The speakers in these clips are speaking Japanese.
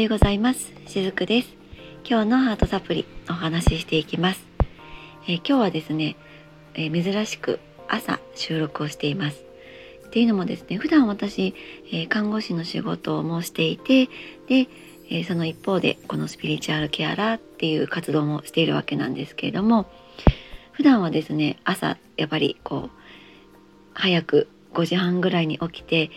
ようございます。しずくです。今日のハートサプリお話ししていきます、えー、今日はですね、えー、珍しく朝収録をしています。っていうのもですね普段私、えー、看護師の仕事もしていてで、えその一方でこのスピリチュアルケアラーっていう活動もしているわけなんですけれども普段はですね朝やっぱりこう早く5時半ぐらいに起きて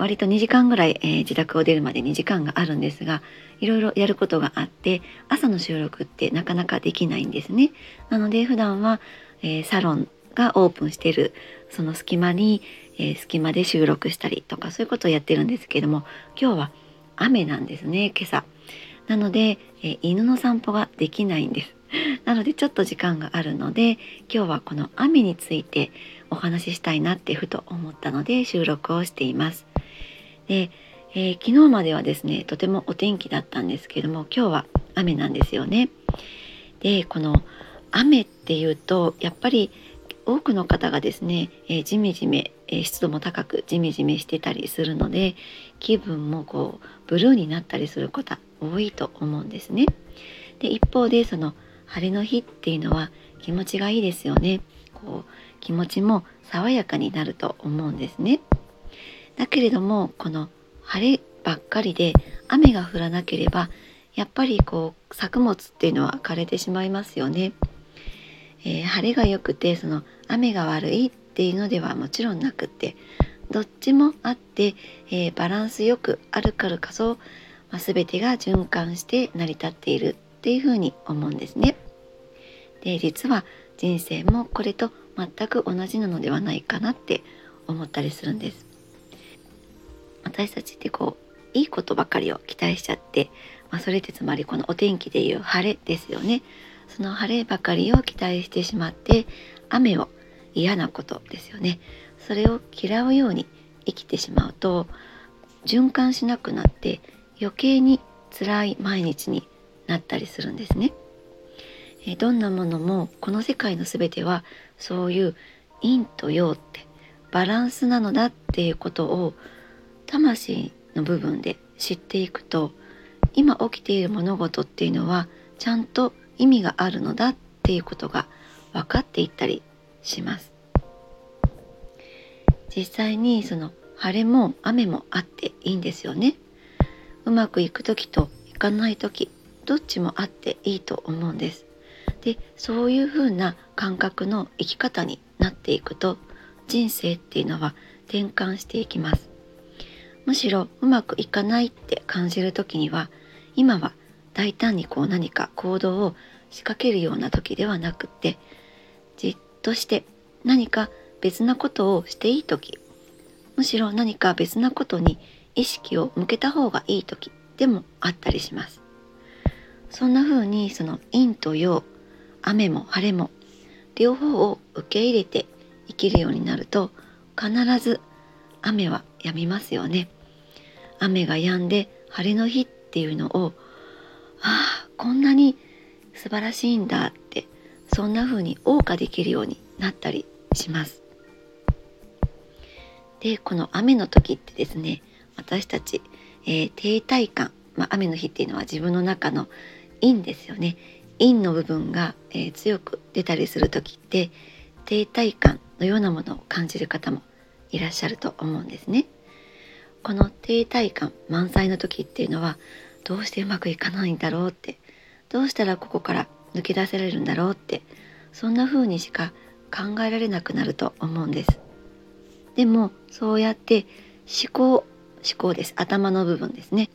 割と2時間ぐらい、えー、自宅を出るまでに時間があるんですがいろいろやることがあって朝の収録ってなかなかできないんですね。なので普段は、えー、サロンがオープンしてるその隙間に、えー、隙間で収録したりとかそういうことをやってるんですけども今日は雨なんですね今朝。なので、え犬の散歩ができないんです。なのでちょっと時間があるので今日はこの雨についてお話ししたいなってふと思ったので収録をしています。で、えー、昨日まではですねとてもお天気だったんですけども今日は雨なんですよね。でこの雨っていうとやっぱり多くの方がですね、えー、ジメジメ、えー、湿度も高くジメジメしてたりするので気分もこうブルーになったりする方多いと思うんですね。で一方でその晴れの日っていうのは気持ちがいいですよね。こう気持ちも爽やかになると思うんですね。だけれどもこの晴ればっかりで雨が降らなければやっぱりこう作物っていうのは枯れてしまいますよね。えー、晴れが良くてその雨が悪いっていうのではもちろんなくってどっちもあって、えー、バランスよくあるからこそ、まあ、全てが循環して成り立っているっていうふうに思うんですね。で実は人生もこれと全く同じなのではないかなって思ったりするんです。私たちってこういいことばかりを期待しちゃって、まあ、それってつまりこのお天気でいう晴れですよねその晴ればかりを期待してしまって雨を嫌なことですよねそれを嫌うように生きてしまうと循環しなくなって余計に辛い毎日になったりするんですね。えどんなものもこの世界の全てはそういう陰と陽ってバランスなのだっていうことを魂の部分で知っていくと今起きている物事っていうのはちゃんと意味があるのだっていうことが分かっていったりします。実際にその晴れも雨もあっていいんですよね。うまくいく時といかない時どっちもあっていいと思うんです。でそういうふうな感覚の生き方になっていくと人生っていうのは転換していきます。むしろうまくいかないって感じる時には今は大胆にこう何か行動を仕掛けるような時ではなくってじっとして何か別なことをしていい時むしろ何か別なことに意識を向けた方がいい時でもあったりします。そんな風にその陰と陽雨も晴れも両方を受け入れて生きるようになると必ず雨は止みますよね。雨が止んで晴れの日っていうのをああこんなに素晴らしいんだってそんな風に謳歌できるようになったりします。でこの雨の時ってですね私たち、えー、停滞感、まあ、雨の日っていうのは自分の中の陰ですよね。陰の部分が、えー、強く出たりする時って停滞感のようなものを感じる方もいらっしゃると思うんですね。この停滞感満載の時っていうのはどうしてうまくいかないんだろうってどうしたらここから抜け出せられるんだろうってそんな風にしか考えられなくなると思うんです。でもそうやって思考思考です頭の部分ですね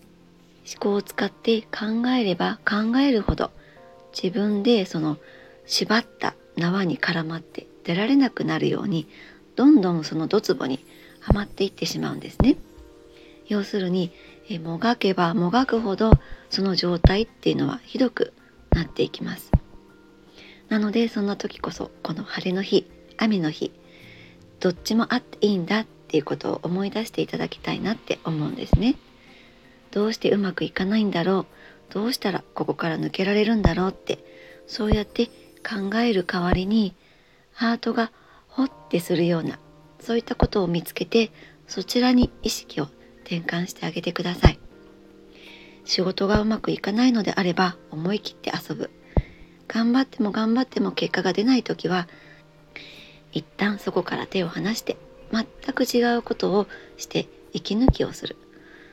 思考を使って考えれば考えるほど自分でその縛った縄に絡まって出られなくなるようにどんどんそのドツボにはまっていってしまうんですね。要するにえもがけばもがくほどその状態っていうのはひどくなっていきます。なのでそんな時こそこの晴れの日雨の日どっちもあっていいんだっていうことを思い出していただきたいなって思うんですね。どうしてうまくいかないんだろうどうしたらここから抜けられるんだろうってそうやって考える代わりにハートがホッてするようなそういったことを見つけてそちらに意識を転換してあげてください。仕事がうまくいかないのであれば思い切って遊ぶ。頑張っても頑張っても結果が出ない時は一旦そこから手を離して全く違うことをして息抜きをする。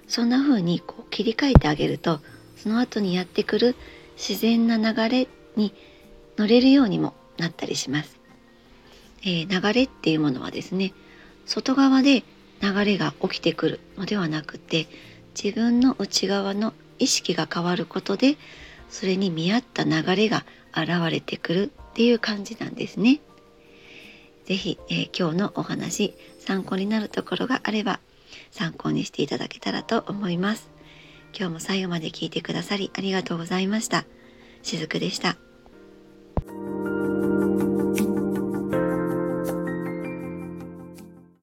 そんな風にこう切り替えてあげるとその後にやってくる自然な流れに乗れるようにもなったりします、えー、流れっていうものはですね外側で流れが起きてくるのではなくて自分の内側の意識が変わることでそれに見合った流れが現れてくるっていう感じなんですね。是非、えー、今日のお話参考になるところがあれば参考にしていただけたらと思います。今日も最後まで聞いてくださりありがとうございました。しずくでした。